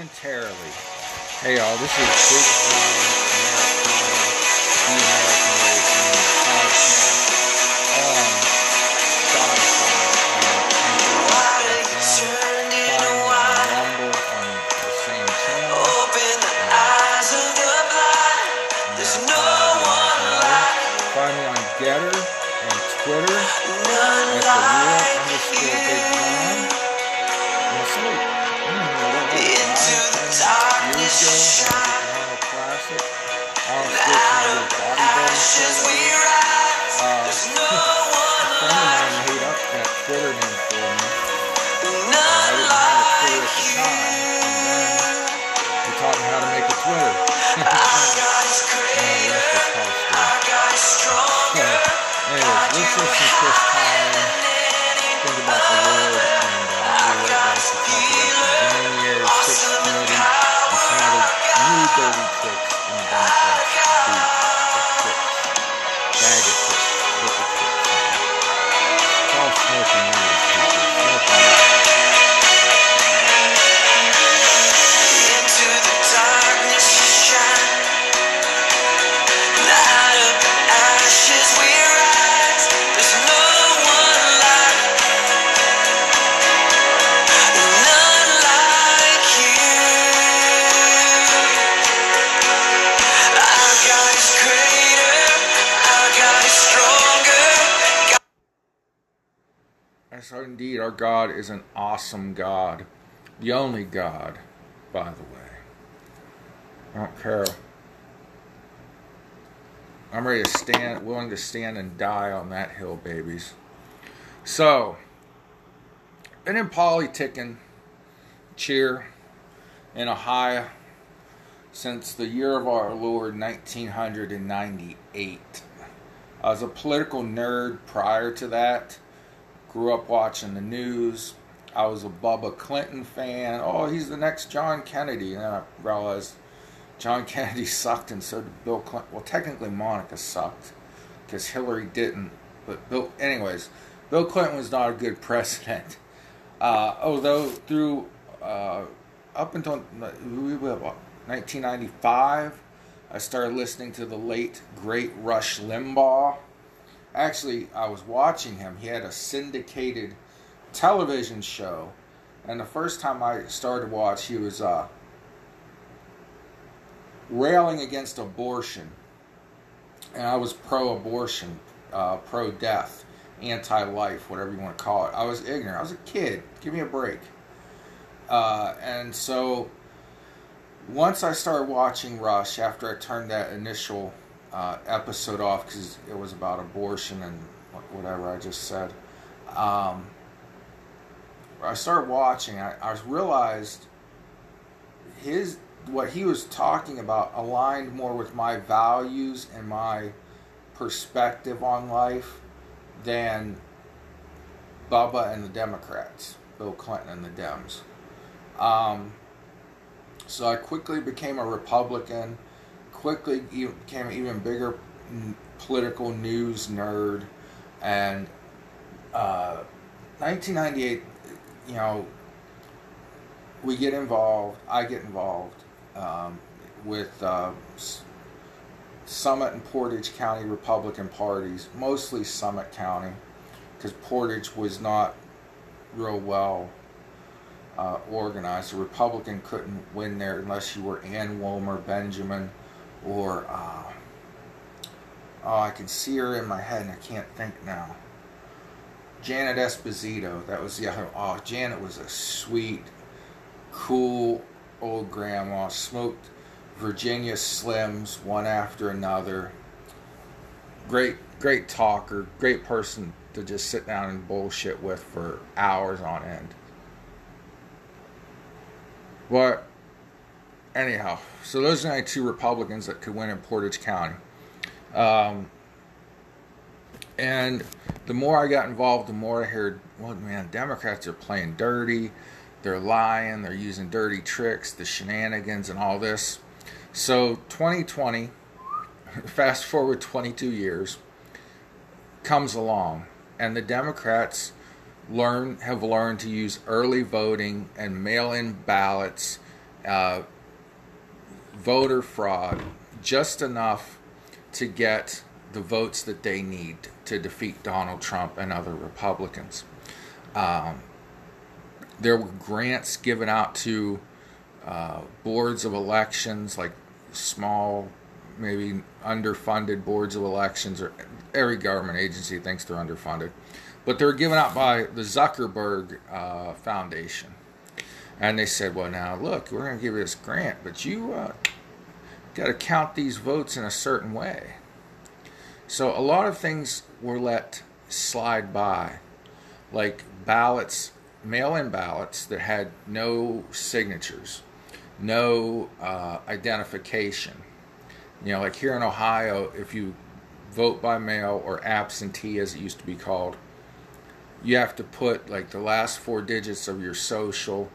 momentarily. Hey y'all, this is Big John God is an awesome God. The only God, by the way. I don't care. I'm ready to stand, willing to stand and die on that hill, babies. So, been in politicking, cheer, in Ohio since the year of our Lord 1998. I was a political nerd prior to that. Grew up watching the news. I was a Bubba Clinton fan. Oh, he's the next John Kennedy. And then I realized John Kennedy sucked, and so did Bill Clinton. Well, technically, Monica sucked because Hillary didn't. But Bill, anyways, Bill Clinton was not a good president. Uh, although through uh, up until 1995, I started listening to the late great Rush Limbaugh. Actually, I was watching him. He had a syndicated television show, and the first time I started to watch, he was uh, railing against abortion, and I was pro-abortion, uh, pro-death, anti-life, whatever you want to call it. I was ignorant. I was a kid. Give me a break. Uh, and so once I started watching Rush, after I turned that initial uh, episode off because it was about abortion and whatever I just said, um, I started watching. I, I realized his what he was talking about aligned more with my values and my perspective on life than Bubba and the Democrats, Bill Clinton and the Dems. Um, so I quickly became a Republican, quickly became an even bigger political news nerd, and uh, 1998, you know, we get involved, I get involved um, with uh, Summit and Portage County Republican parties, mostly Summit County, because Portage was not real well uh, organized. A Republican couldn't win there unless you were Ann Womer Benjamin or, uh, oh, I can see her in my head and I can't think now. Janet Esposito. That was the other. Oh, Janet was a sweet, cool old grandma. Smoked Virginia Slims one after another. Great, great talker. Great person to just sit down and bullshit with for hours on end. But anyhow, so those are the two Republicans that could win in Portage County. Um, and the more I got involved, the more I heard, well, man, Democrats are playing dirty. They're lying. They're using dirty tricks, the shenanigans, and all this. So 2020, fast forward 22 years, comes along, and the Democrats learn have learned to use early voting and mail-in ballots uh, voter fraud, just enough to get the votes that they need to defeat Donald Trump and other Republicans. Um, there were grants given out to uh, boards of elections, like small, maybe underfunded boards of elections, or every government agency thinks they're underfunded. But they're given out by the Zuckerberg uh, Foundation. And they said, well, now look, we're going to give you this grant, but you uh, got to count these votes in a certain way. So a lot of things were let slide by, like ballots, mail in ballots that had no signatures, no uh, identification. You know, like here in Ohio, if you vote by mail or absentee, as it used to be called, you have to put like the last four digits of your social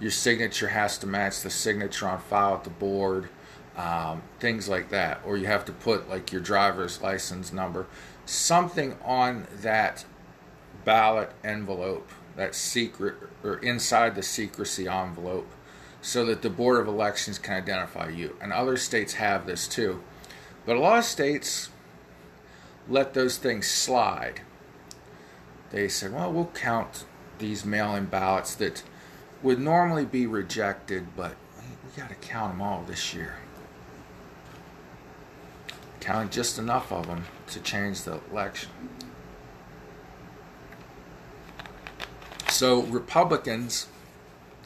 your signature has to match the signature on file at the board, um, things like that. Or you have to put like your driver's license number, something on that ballot envelope, that secret or inside the secrecy envelope, so that the Board of Elections can identify you. And other states have this too. But a lot of states let those things slide. They said, well, we'll count these mail in ballots that would normally be rejected, but we got to count them all this year. Count just enough of them to change the election. So Republicans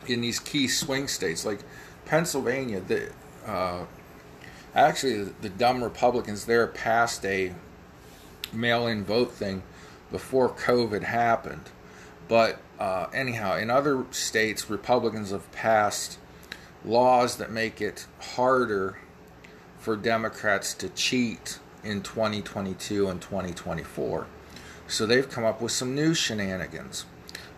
in these key swing states like Pennsylvania, the uh, actually the dumb Republicans there passed a mail-in vote thing before COVID happened but uh, anyhow, in other states, Republicans have passed laws that make it harder for Democrats to cheat in 2022 and 2024. So they've come up with some new shenanigans.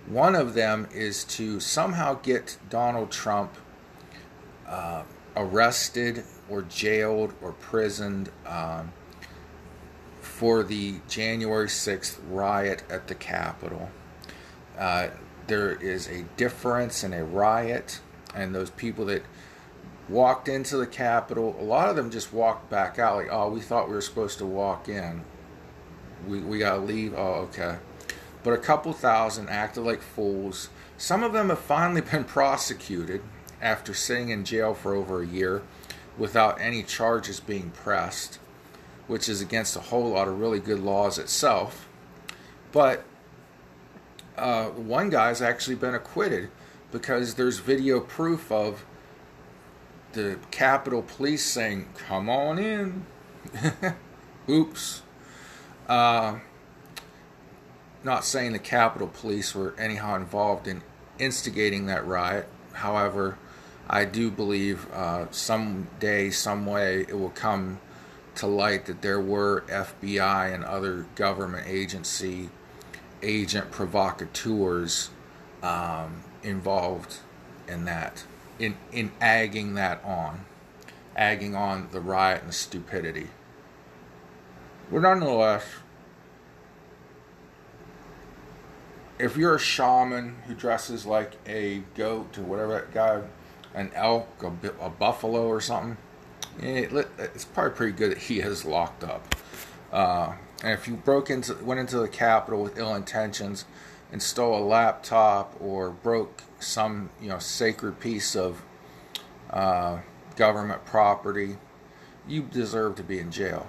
One of them is to somehow get Donald Trump uh, arrested or jailed or prisoned um, for the January 6th riot at the Capitol. Uh, there is a difference in a riot, and those people that walked into the Capitol, a lot of them just walked back out like, oh, we thought we were supposed to walk in. We, we got to leave. Oh, okay. But a couple thousand acted like fools. Some of them have finally been prosecuted after sitting in jail for over a year without any charges being pressed, which is against a whole lot of really good laws itself. But uh, one guy's actually been acquitted because there's video proof of the Capitol Police saying, "Come on in." Oops. Uh, not saying the Capitol Police were anyhow involved in instigating that riot. However, I do believe uh, someday, some way, it will come to light that there were FBI and other government agency agent provocateurs um, involved in that, in, in agging that on, agging on the riot and the stupidity. But nonetheless, if you're a shaman who dresses like a goat or whatever that guy, an elk, a, a buffalo or something, it, it's probably pretty good that he is locked up. Uh, and if you broke into, went into the Capitol with ill intentions and stole a laptop or broke some, you know, sacred piece of uh, government property, you deserve to be in jail.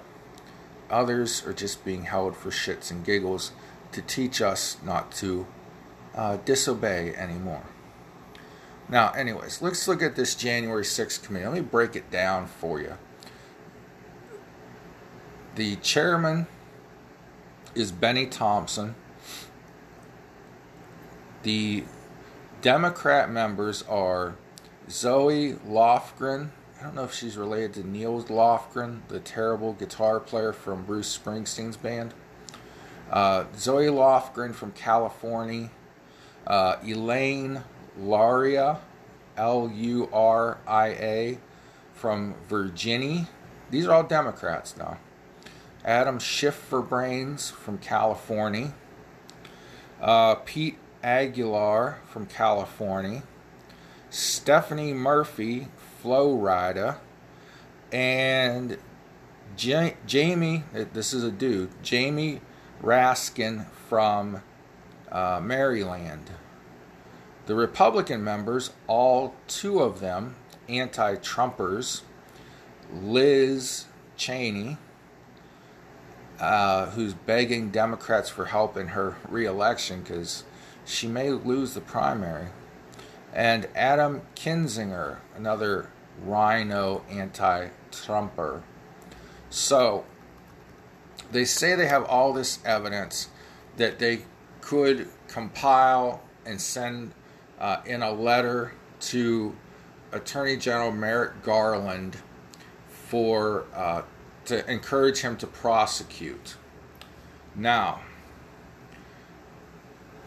Others are just being held for shits and giggles to teach us not to uh, disobey anymore. Now, anyways, let's look at this January 6th committee. Let me break it down for you. The chairman is Benny Thompson. The Democrat members are Zoe Lofgren. I don't know if she's related to Neil Lofgren, the terrible guitar player from Bruce Springsteen's band. Uh, Zoe Lofgren from California. Uh, Elaine Luria, L U R I A, from Virginia. These are all Democrats now. Adam Schifferbrains from California, uh, Pete Aguilar from California, Stephanie Murphy, Flo Rida, and J- Jamie, this is a dude, Jamie Raskin from uh, Maryland. The Republican members, all two of them anti Trumpers, Liz Cheney, uh, who's begging Democrats for help in her reelection because she may lose the primary, and Adam Kinzinger, another rhino anti Trumper. So, they say they have all this evidence that they could compile and send uh, in a letter to Attorney General Merrick Garland for uh, to encourage him to prosecute. Now,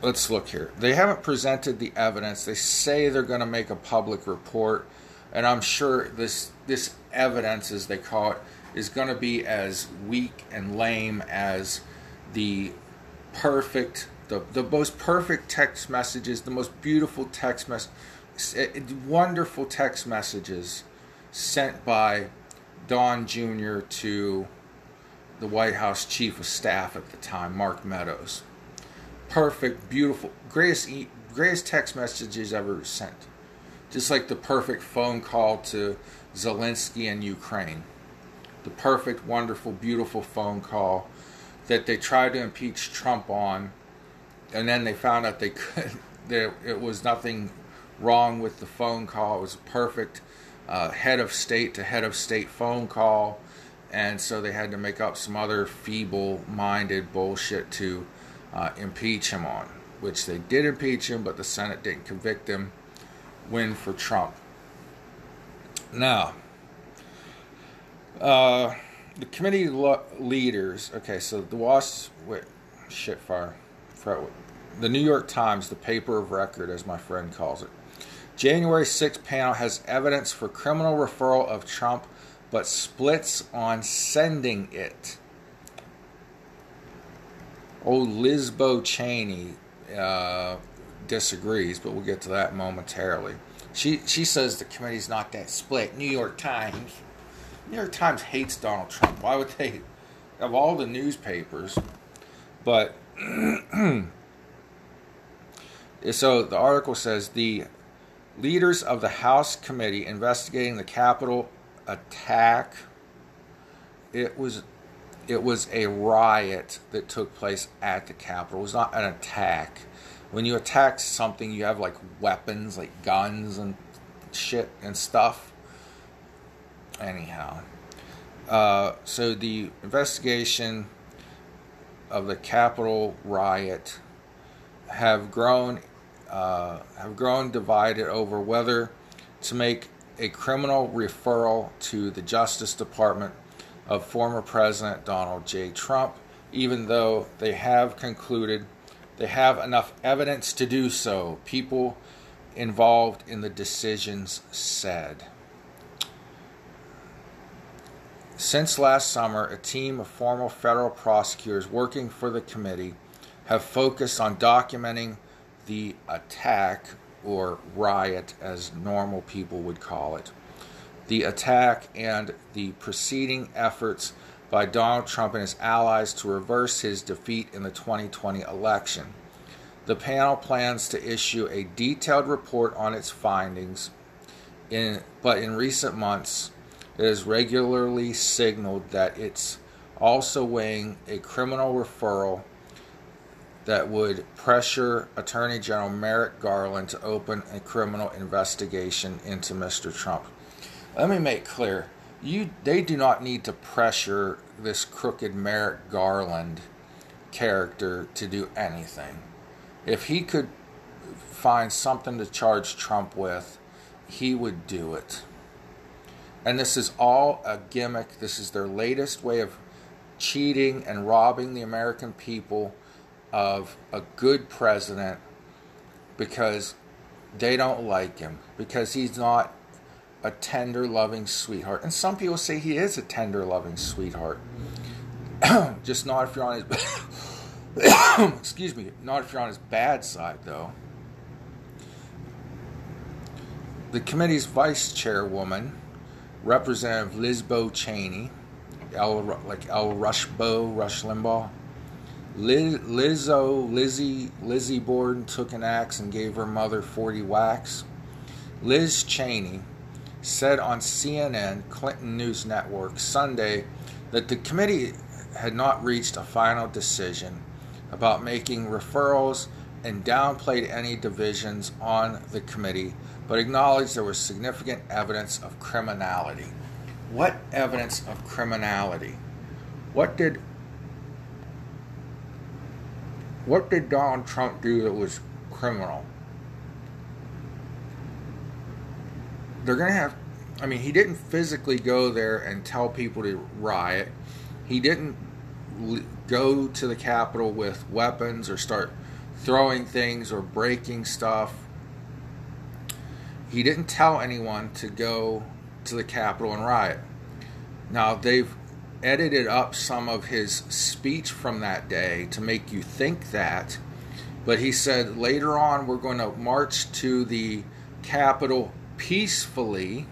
let's look here. They haven't presented the evidence. They say they're going to make a public report, and I'm sure this this evidence, as they call it, is going to be as weak and lame as the perfect, the the most perfect text messages, the most beautiful text mess, eh, eh, wonderful text messages sent by Don Jr. to the White House Chief of Staff at the time, Mark Meadows. Perfect, beautiful, greatest, greatest text messages ever sent. Just like the perfect phone call to Zelensky in Ukraine. The perfect, wonderful, beautiful phone call that they tried to impeach Trump on, and then they found out they could. There, it was nothing wrong with the phone call. It was perfect uh, head of state to head of state phone call, and so they had to make up some other feeble-minded bullshit to uh, impeach him on, which they did impeach him, but the Senate didn't convict him. Win for Trump. Now, uh, the committee lo- leaders. Okay, so the Was wait, shit fire, the New York Times, the paper of record, as my friend calls it January 6th panel has evidence for criminal referral of Trump, but splits on sending it. Old Lizbo Cheney uh, disagrees, but we'll get to that momentarily. She she says the committee's not that split. New York Times. New York Times hates Donald Trump. Why would they? Of all the newspapers, but so the article says the leaders of the House committee investigating the Capitol attack. It was it was a riot that took place at the Capitol. It was not an attack. When you attack something, you have like weapons, like guns and shit and stuff. Anyhow, uh, so the investigation of the Capitol riot have grown uh, have grown divided over whether to make a criminal referral to the Justice Department of former President Donald J. Trump, even though they have concluded they have enough evidence to do so, people involved in the decisions said. Since last summer, a team of former federal prosecutors working for the committee have focused on documenting the attack, or riot as normal people would call it, the attack and the preceding efforts by Donald Trump and his allies to reverse his defeat in the 2020 election. The panel plans to issue a detailed report on its findings, in, but in recent months, it has regularly signaled that it's also weighing a criminal referral that would pressure Attorney General Merrick Garland to open a criminal investigation into Mr. Trump. Let me make clear, you they do not need to pressure this crooked Merrick Garland character to do anything. If he could find something to charge Trump with, he would do it. And this is all a gimmick. This is their latest way of cheating and robbing the American people of a good president because they don't like him, because he's not a tender, loving sweetheart. And some people say he is a tender, loving sweetheart. Just not if you're on his excuse me, not if you're on his bad side though. the committee's vice chairwoman, Representative Lizbo Cheney, L, like El Rushbo, Rush Limbaugh, Liz, Lizzo, Lizzie, Lizzie Borden took an axe and gave her mother 40 whacks. Liz Cheney said on CNN, Clinton News Network, Sunday that the committee had not reached a final decision about making referrals and downplayed any divisions on the committee, but acknowledged there was significant evidence of criminality. What evidence of criminality? What did what did Donald Trump do that was criminal? They're going to have, I mean, he didn't physically go there and tell people to riot. He didn't go to the Capitol with weapons or start throwing things or breaking stuff. He didn't tell anyone to go to the Capitol and riot. Now, they've edited up some of his speech from that day to make you think that. But he said later on, we're going to march to the Capitol peacefully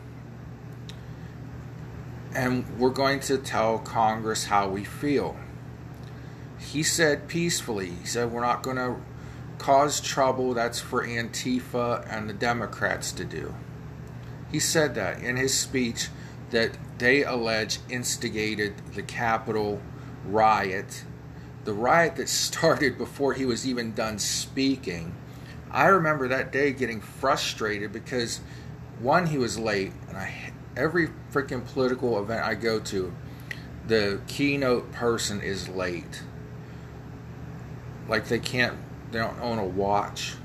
and we're going to tell Congress how we feel. He said peacefully. He said, We're not going to cause trouble. That's for Antifa and the Democrats to do. He said that in his speech that they allege instigated the Capitol riot, the riot that started before he was even done speaking. I remember that day getting frustrated because one, he was late, and I every freaking political event I go to, the keynote person is late. Like they can't, they don't own a watch.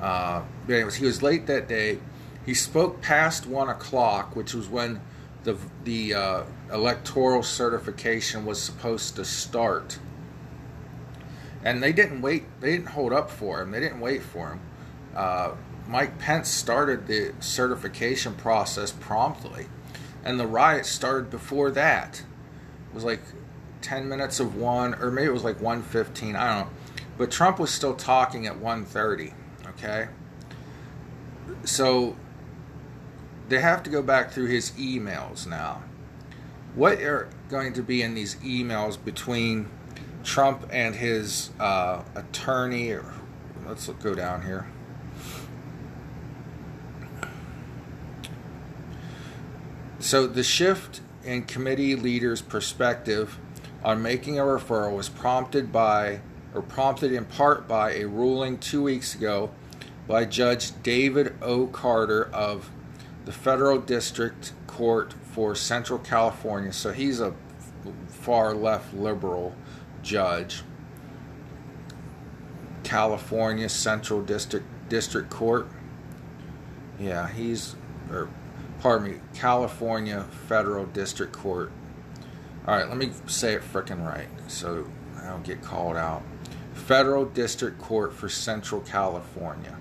Uh, but anyways, he was late that day he spoke past one o'clock, which was when the the uh, electoral certification was supposed to start. And they didn't wait. They didn't hold up for him. They didn't wait for him. Uh, Mike Pence started the certification process promptly, and the riot started before that. It was like ten minutes of one, or maybe it was like one fifteen. I don't know. But Trump was still talking at 1.30, Okay. So they have to go back through his emails now. What are going to be in these emails between Trump and his uh, attorney? Or, let's go down here. So the shift in committee leaders' perspective on making a referral was prompted by, or prompted in part by, a ruling two weeks ago by Judge David O. Carter of the Federal District Court for Central California. So he's a far left liberal judge. California Central District District Court. Yeah, he's or pardon me, California Federal District Court. All right, let me say it frickin' right so I don't get called out. Federal District Court for Central California.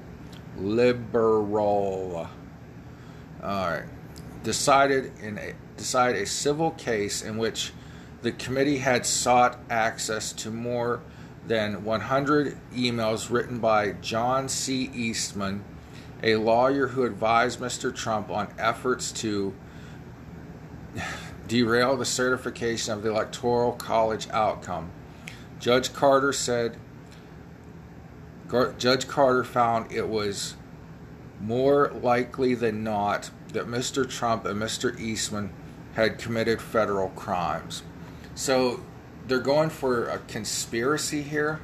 Liberal all right, decided in a, decide a civil case in which the committee had sought access to more than 100 emails written by John C. Eastman, a lawyer who advised Mr. Trump on efforts to derail the certification of the Electoral College outcome. Judge Carter said Judge Carter found it was more likely than not that Mr. Trump and Mr. Eastman had committed federal crimes. So they're going for a conspiracy here.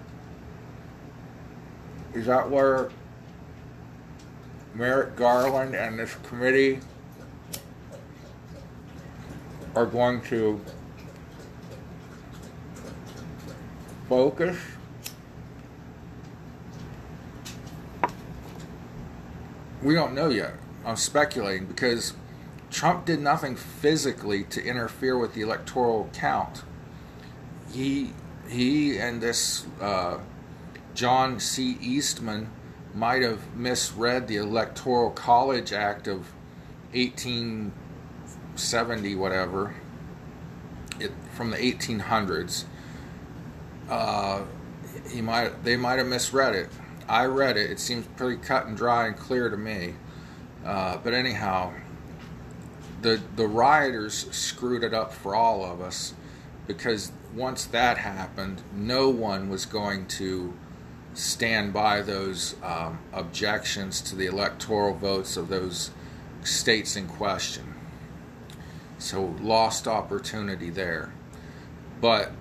Is that where Merrick Garland and this committee are going to focus? We don't know yet. I'm speculating because Trump did nothing physically to interfere with the electoral count. He he and this uh, John C. Eastman might have misread the Electoral College Act of 1870, whatever, it, from the 1800s. Uh, he might they might have misread it I read it. It seems pretty cut and dry and clear to me. Uh, but anyhow, the the rioters screwed it up for all of us because once that happened, no one was going to stand by those um, objections to the electoral votes of those states in question. So, lost opportunity there. But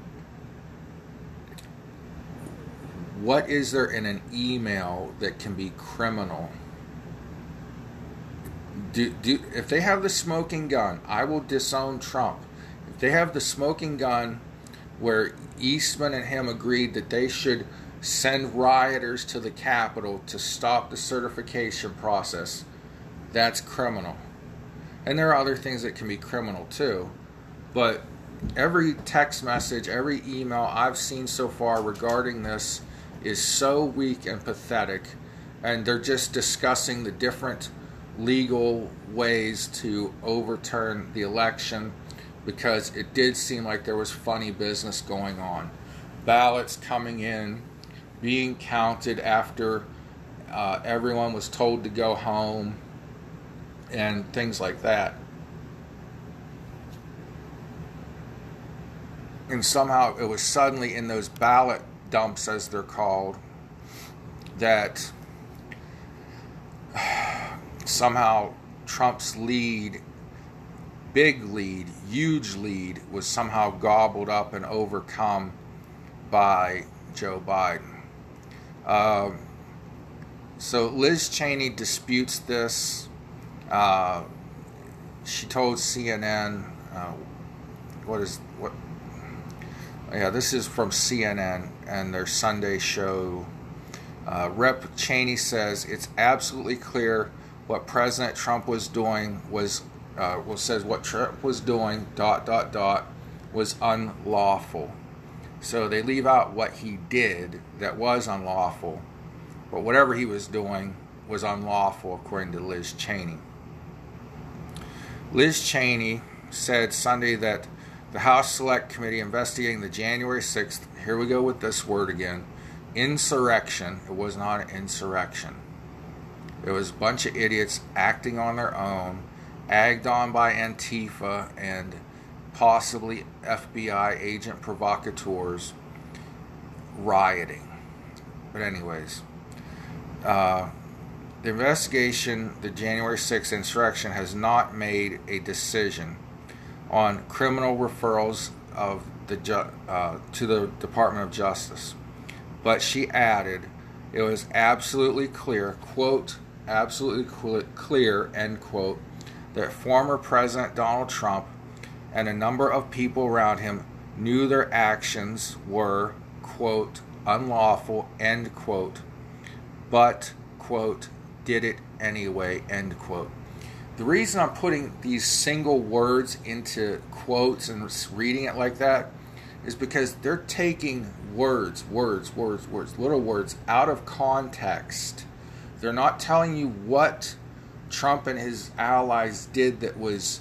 what is there in an email that can be criminal? Do, do, if they have the smoking gun, I will disown Trump. If they have the smoking gun where Eastman and him agreed that they should send rioters to the Capitol to stop the certification process, that's criminal. And there are other things that can be criminal too. But every text message, every email I've seen so far regarding this is so weak and pathetic. And they're just discussing the different legal ways to overturn the election because it did seem like there was funny business going on. Ballots coming in, being counted after uh, everyone was told to go home, and things like that. And somehow it was suddenly in those ballot dumps, as they're called, that somehow Trump's lead, big lead, huge lead, was somehow gobbled up and overcome by Joe Biden. Uh, so Liz Cheney disputes this. Uh, she told CNN, uh, what is? Yeah, this is from CNN and their Sunday show. Uh, Rep. Cheney says it's absolutely clear what President Trump was doing was uh, well says what Trump was doing dot dot dot was unlawful. So they leave out what he did that was unlawful, but whatever he was doing was unlawful according to Liz Cheney. Liz Cheney said Sunday that the House Select Committee investigating the January 6th, here we go with this word again, insurrection, it was not an insurrection it was a bunch of idiots acting on their own, agged on by Antifa and possibly FBI agent provocateurs rioting. But, anyways, uh, the investigation, the January 6th insurrection, has not made a decision on criminal referrals of the ju- uh, to the Department of Justice. But she added, it was absolutely clear, quote, absolutely clear, end quote, that former President Donald Trump and a number of people around him knew their actions were, quote, unlawful, end quote, but, quote, did it anyway, end quote. The reason I'm putting these single words into quotes and reading it like that is because they're taking words, words, words, words, little words out of context they're not telling you what Trump and his allies did that was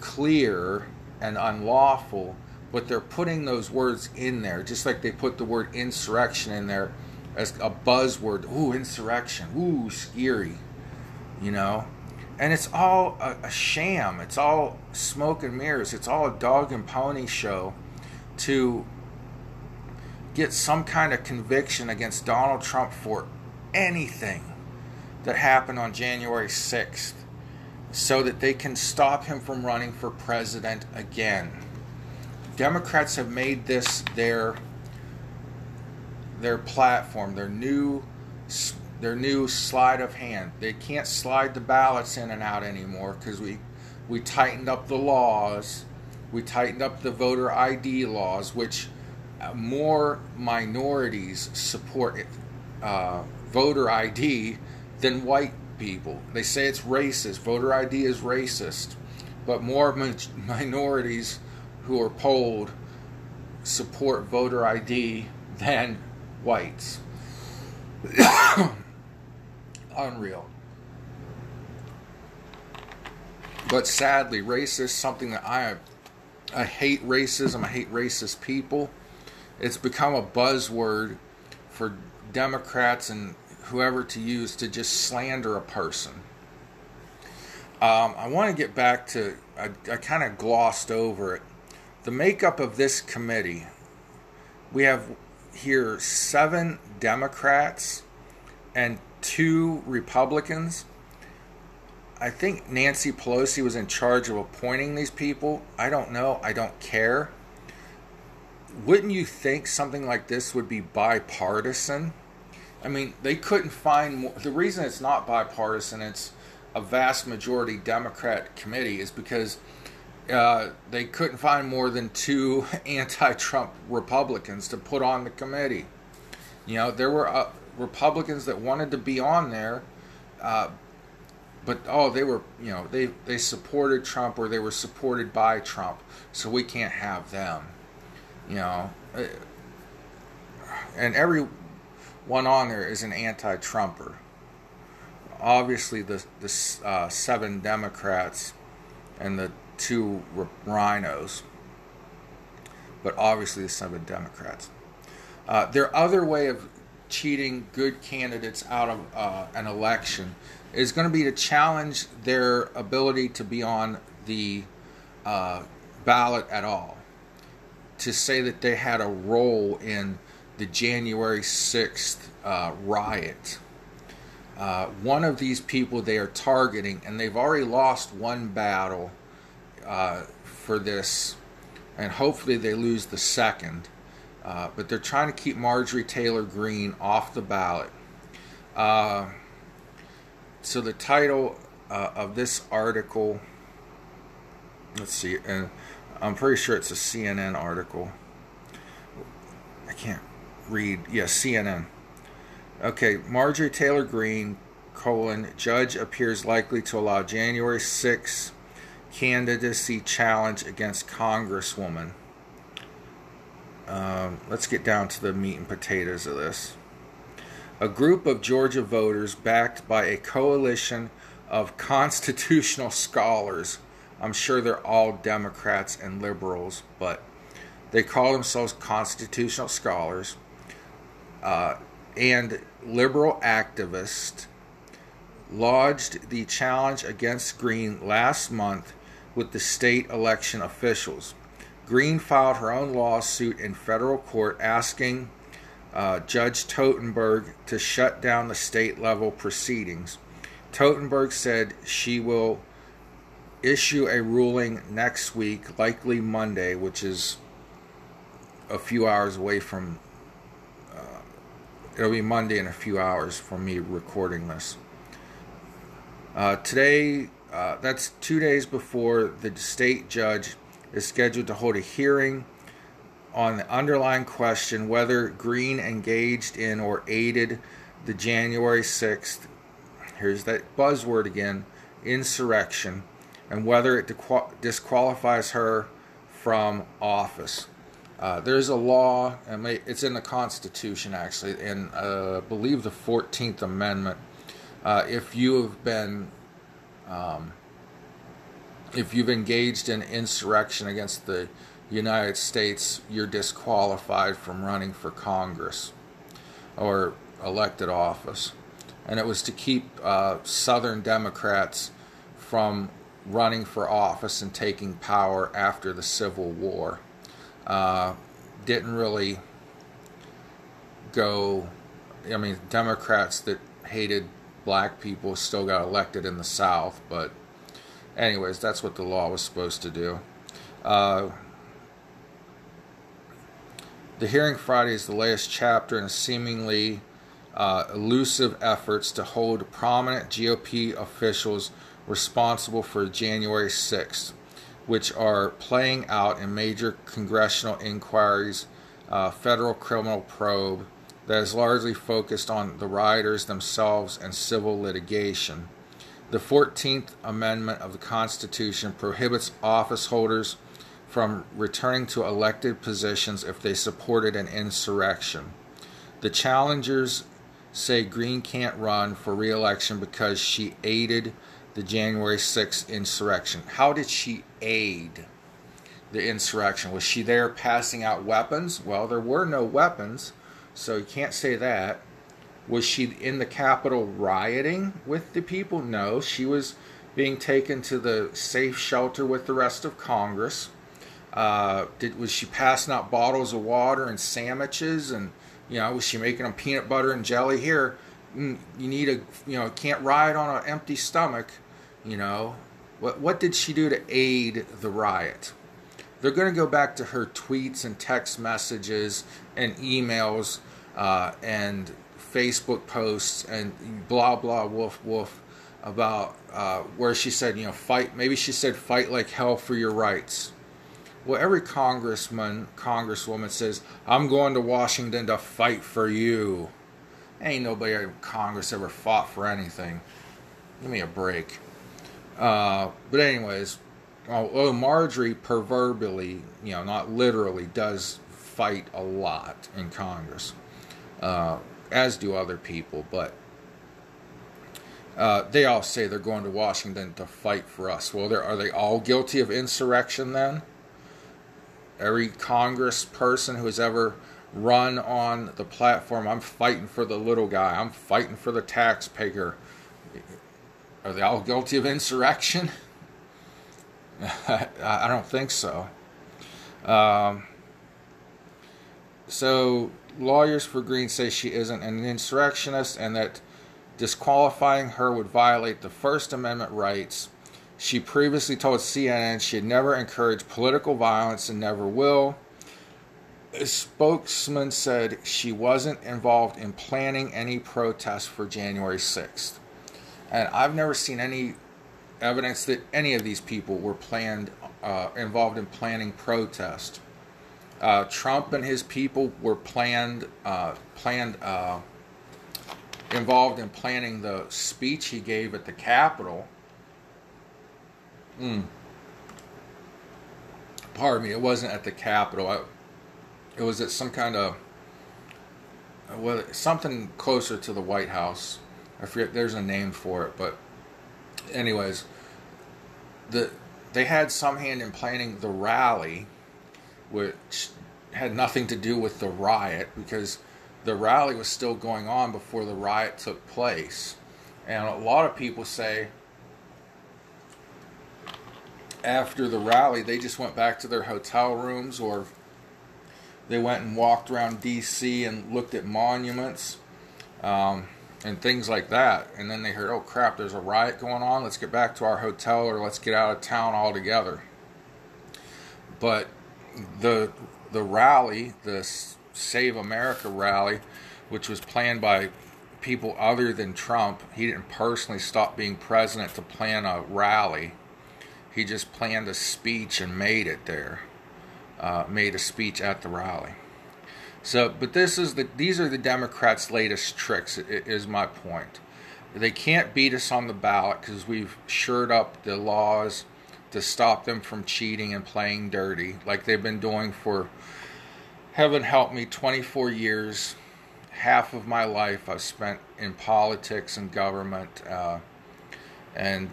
clear and unlawful, but they're putting those words in there, just like they put the word insurrection in there as a buzzword. Ooh, insurrection. Ooh, scary. You know? And it's all a, a sham. It's all smoke and mirrors. It's all a dog and pony show to get some kind of conviction against Donald Trump for anything that happened on January 6th so that they can stop him from running for president again. Democrats have made this their their platform, their new their new sleight of hand. They can't slide the ballots in and out anymore because we we tightened up the laws. We tightened up the voter ID laws, which uh, more minorities support uh, voter ID than white people. They say it's racist. Voter ID is racist. But more minorities who are polled support voter ID than whites. Unreal. But sadly, racist something that I I hate racism. I hate racist people. It's become a buzzword for Democrats and whoever to use to just slander a person. Um, I want to get back to, I, I kind of glossed over it. The makeup of this committee we have here seven Democrats and two Republicans. I think Nancy Pelosi was in charge of appointing these people. I don't know. I don't care. Wouldn't you think something like this would be bipartisan? I mean, they couldn't find more. The reason it's not bipartisan, it's a vast majority Democrat committee, is because uh, they couldn't find more than two anti-Trump Republicans to put on the committee. You know, there were uh, Republicans that wanted to be on there, uh, but oh, they were you know they they supported Trump or they were supported by Trump, so we can't have them. You know, uh, and every one on there is an anti-Trumper. Obviously, the the uh, seven Democrats and the two rhinos, but obviously the seven Democrats. Uh, their other way of cheating good candidates out of uh, an election is going to be to challenge their ability to be on the uh, ballot at all. To say that they had a role in the January 6th uh, riot. Uh, one of these people they are targeting, and they've already lost one battle uh, for this, and hopefully they lose the second. Uh, but they're trying to keep Marjorie Taylor Greene off the ballot. Uh, so the title uh, of this article, let's see, and I'm pretty sure it's a CNN article. I can't read. Yes, yeah, CNN. Okay, Marjorie Taylor Greene, colon, judge appears likely to allow January 6 candidacy challenge against Congresswoman. Um, let's get down to the meat and potatoes of this. A group of Georgia voters, backed by a coalition of constitutional scholars, I'm sure they're all Democrats and liberals, but they call themselves constitutional scholars, uh, and liberal activists lodged the challenge against Greene last month with the state election officials. Greene filed her own lawsuit in federal court asking uh, Judge Totenberg to shut down the state level proceedings. Totenberg said she will issue a ruling next week, likely Monday, which is a few hours away from. Uh, it'll be Monday in a few hours from me recording this. Uh, today, uh, that's two days before the state judge is scheduled to hold a hearing on the underlying question whether Greene engaged in or aided the January 6th, here's that buzzword again, insurrection, and whether it disqualifies her from office. Uh, there's a law, and it's in the Constitution actually, in uh, believe the 14th Amendment. Uh, if you have been um, if you've engaged in insurrection against the United States, you're disqualified from running for Congress or elected office. And it was to keep uh, Southern Democrats from running for office and taking power after the Civil War. Uh, didn't really go, I mean, Democrats that hated black people still got elected in the South, but anyways, that's what the law was supposed to do. Uh, the hearing Friday is the latest chapter in seemingly uh, elusive efforts to hold prominent GOP officials responsible for January 6th, which are playing out in major congressional inquiries, uh, federal criminal probe, that is largely focused on the rioters themselves and civil litigation. The 14th Amendment of the Constitution prohibits office holders from returning to elected positions if they supported an insurrection. The challengers say Greene can't run for re election because she aided the January 6th insurrection. How did she aid the insurrection? Was she there passing out weapons? Well, there were no weapons so you can't say that. Was she in the Capitol rioting with the people? No, she was being taken to the safe shelter with the rest of Congress. Uh, did was she passing out bottles of water and sandwiches and you know was she making them peanut butter and jelly here? Mm, you need a you know can't ride on an empty stomach. You know what what did she do to aid the riot? They're going to go back to her tweets and text messages and emails uh, and Facebook posts and blah blah woof woof about uh, where she said, you know, fight. Maybe she said, fight like hell for your rights. Well, every congressman, congresswoman says, I'm going to Washington to fight for you. Ain't nobody in Congress ever fought for anything. Give me a break. Uh, but anyways, although Marjorie proverbially, you know, not literally, does fight a lot in Congress, uh, as do other people, but uh, they all say they're going to Washington to fight for us. Well, are they all guilty of insurrection then? Every Congress person who has ever run on the platform, I'm fighting for the little guy, I'm fighting for the taxpayer. Are they all guilty of insurrection? I don't think so. Um, so, lawyers for Greene say she isn't an insurrectionist and that disqualifying her would violate the First Amendment rights. She previously told CNN she had never encouraged political violence and never will. A spokesman said she wasn't involved in planning any protests for January 6th. And I've never seen any evidence that any of these people were planned, uh, involved in planning protest. Uh, Trump and his people were planned, uh, planned uh, involved in planning the speech he gave at the Capitol. Mm. Pardon me, it wasn't at the Capitol. I, it was at some kind of well, something closer to the White House. I forget. There's a name for it, but anyways, the they had some hand in planning the rally, which had nothing to do with the riot because the rally was still going on before the riot took place. And a lot of people say after the rally, they just went back to their hotel rooms or they went and walked around D.C. and looked at monuments um, and things like that. And then they heard, oh crap, there's a riot going on. Let's get back to our hotel or let's get out of town altogether. But the the rally, the Save America rally, which was planned by people other than Trump. He didn't personally stop being president to plan a rally. He just planned a speech and made it there. Uh, made a speech at the rally. So, but this is the these are the Democrats' latest tricks. Is my point. They can't beat us on the ballot because we've shored up the laws to stop them from cheating and playing dirty, like they've been doing for heaven help me 24 years. Half of my life i've spent in politics and government uh, and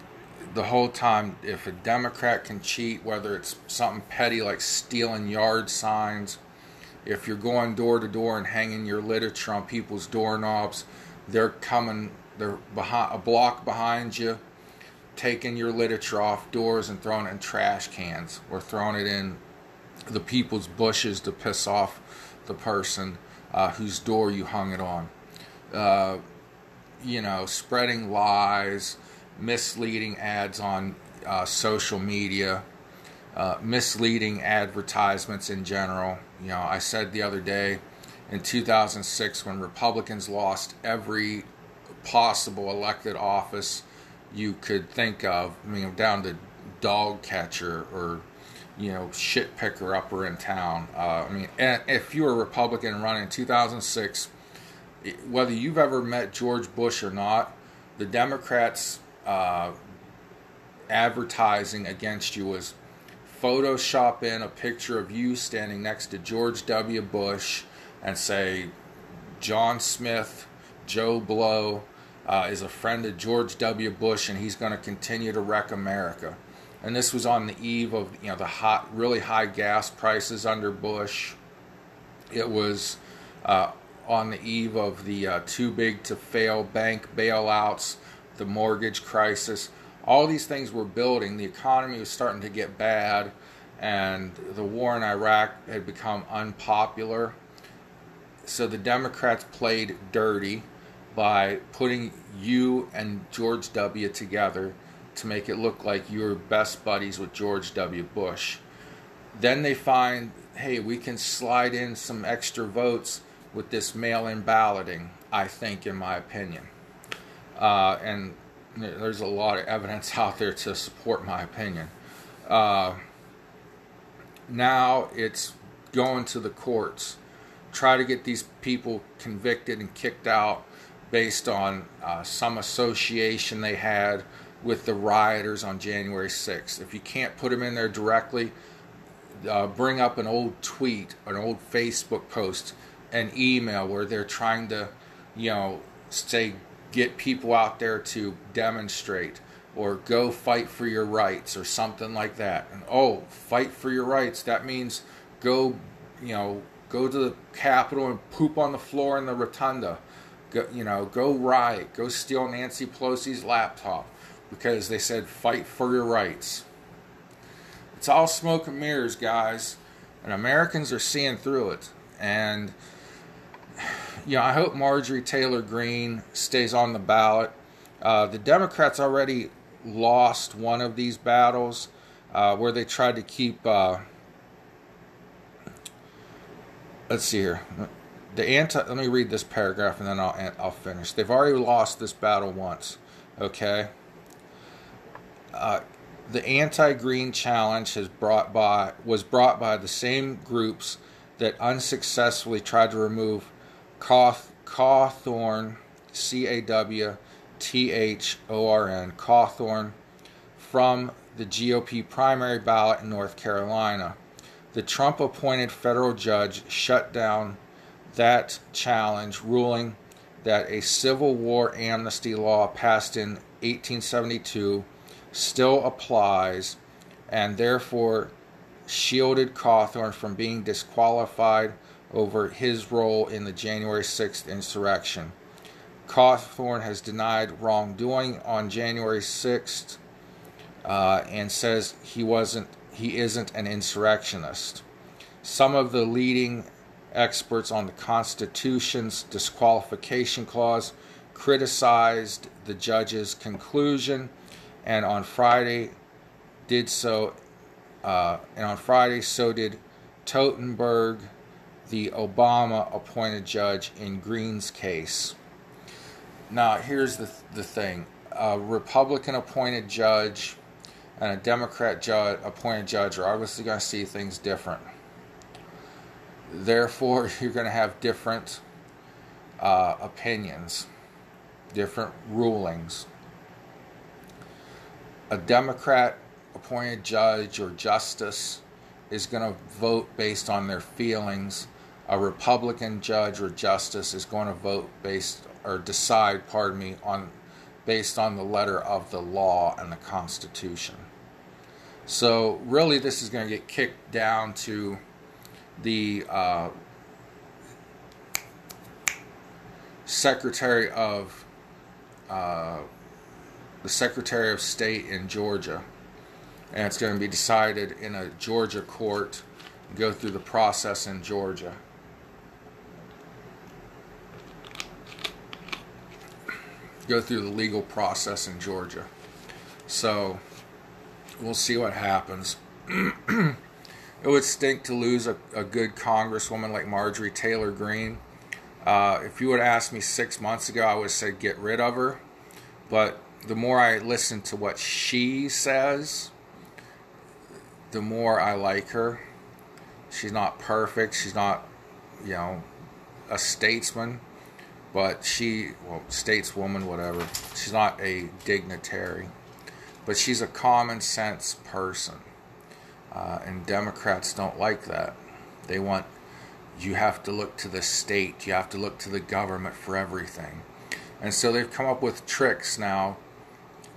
the whole time if a democrat can cheat whether it's something petty like stealing yard signs if you're going door to door and hanging your literature on people's doorknobs they're coming they're behind a block behind you taking your literature off doors and throwing it in trash cans or throwing it in the people's bushes to piss off the person uh, whose door you hung it on. Uh, you know, spreading lies, misleading ads on uh, social media, uh, misleading advertisements in general. You know, I said the other day in 2006 when Republicans lost every possible elected office you could think of, I mean, down to dog catcher or you know, shit picker upper in town. Uh, I mean, if you're a Republican running in 2006, whether you've ever met George Bush or not, the Democrats' uh, advertising against you was Photoshop in a picture of you standing next to George W. Bush and say, John Smith, Joe Blow uh, is a friend of George W. Bush and he's going to continue to wreck America and this was on the eve of you know the hot, really high gas prices under Bush. It was uh, on the eve of the uh, too big to fail bank bailouts, the mortgage crisis. all these things were building. The economy was starting to get bad, and the war in Iraq had become unpopular. So the Democrats played dirty by putting you and George W. together to make it look like you were best buddies with George W. Bush. Then they find, hey, we can slide in some extra votes with this mail in balloting, I think, in my opinion. Uh, and there's a lot of evidence out there to support my opinion. Uh, now it's going to the courts. Try to get these people convicted and kicked out based on uh, some association they had with the rioters on January 6th. If you can't put them in there directly, uh, bring up an old tweet, an old Facebook post, an email where they're trying to, you know, say, get people out there to demonstrate or go fight for your rights or something like that. And oh, fight for your rights, that means go, you know, go to the Capitol and poop on the floor in the rotunda Go, you know, go riot, go steal Nancy Pelosi's laptop because they said fight for your rights. It's all smoke and mirrors, guys, and Americans are seeing through it. And you know, I hope Marjorie Taylor Greene stays on the ballot. Uh, the Democrats already lost one of these battles uh, where they tried to keep. Uh, let's see here the anti let me read this paragraph and then I'll I'll finish. They've already lost this battle once. Okay. Uh, the anti-Greene challenge has brought by was brought by the same groups that unsuccessfully tried to remove Cawthorn, C A W T H O R N, Cawthorn, from the GOP primary ballot in North Carolina. The Trump appointed federal judge shut down that challenge, ruling that a Civil War amnesty law passed in 1872 still applies and therefore shielded Cawthorn from being disqualified over his role in the January 6th insurrection. Cawthorn has denied wrongdoing on January 6th uh, and says he wasn't he isn't an insurrectionist. Some of the leading experts on the Constitution's disqualification clause criticized the judge's conclusion, and on Friday did so. Uh, and on Friday, so did Totenberg, the Obama appointed judge in Greene's case. Now, here's the, the thing a Republican appointed judge and a Democrat judge, appointed judge are obviously going to see things different. Therefore, you're going to have different uh, opinions, different rulings. A Democrat appointed judge or justice is going to vote based on their feelings. A Republican judge or justice is going to vote based or decide, pardon me, on based on the letter of the law and the Constitution. So really, this is going to get kicked down to the uh, Secretary of uh, the Secretary of State in Georgia, and it's going to be decided in a Georgia court. Go through the process in Georgia. Go through the legal process in Georgia. So we'll see what happens. it would stink to lose a, a good congresswoman like Marjorie Taylor Greene. Uh, if you would have asked me six months ago, I would have said get rid of her. But the more I listen to what she says, the more I like her. She's not perfect. She's not, you know, a statesman, but she, well, stateswoman, whatever. She's not a dignitary, but she's a common sense person. Uh, and Democrats don't like that. They want you have to look to the state, you have to look to the government for everything. And so they've come up with tricks now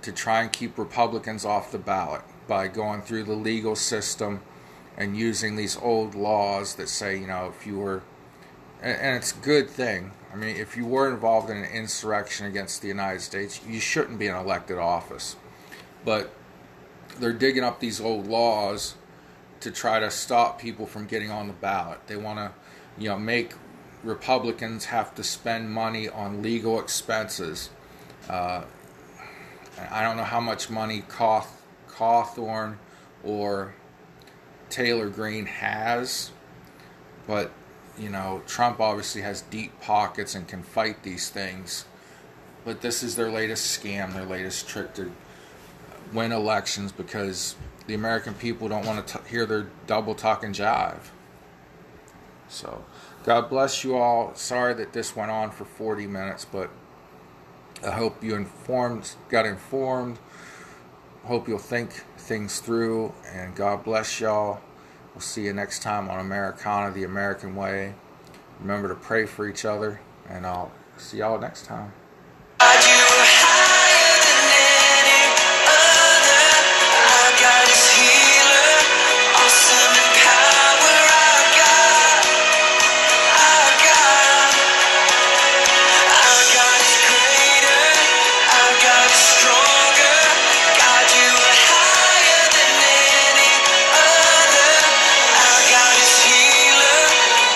to try and keep Republicans off the ballot by going through the legal system and using these old laws that say, you know, if you were, and it's a good thing. I mean, if you were involved in an insurrection against the United States, you shouldn't be in elected office. but they're digging up these old laws to try to stop people from getting on the ballot. They want to, you know, make Republicans have to spend money on legal expenses. Uh, I don't know how much money Cawth- Cawthorn or Taylor Greene has, but you know, Trump obviously has deep pockets and can fight these things. But this is their latest scam, their latest trick to win elections because the American people don't want to t- hear their double talk and jive. So, God bless you all. Sorry that this went on for 40 minutes, but I hope you informed, got informed. Hope you'll think things through, and God bless y'all. We'll see you next time on Americana, the American way. Remember to pray for each other, and I'll see y'all next time.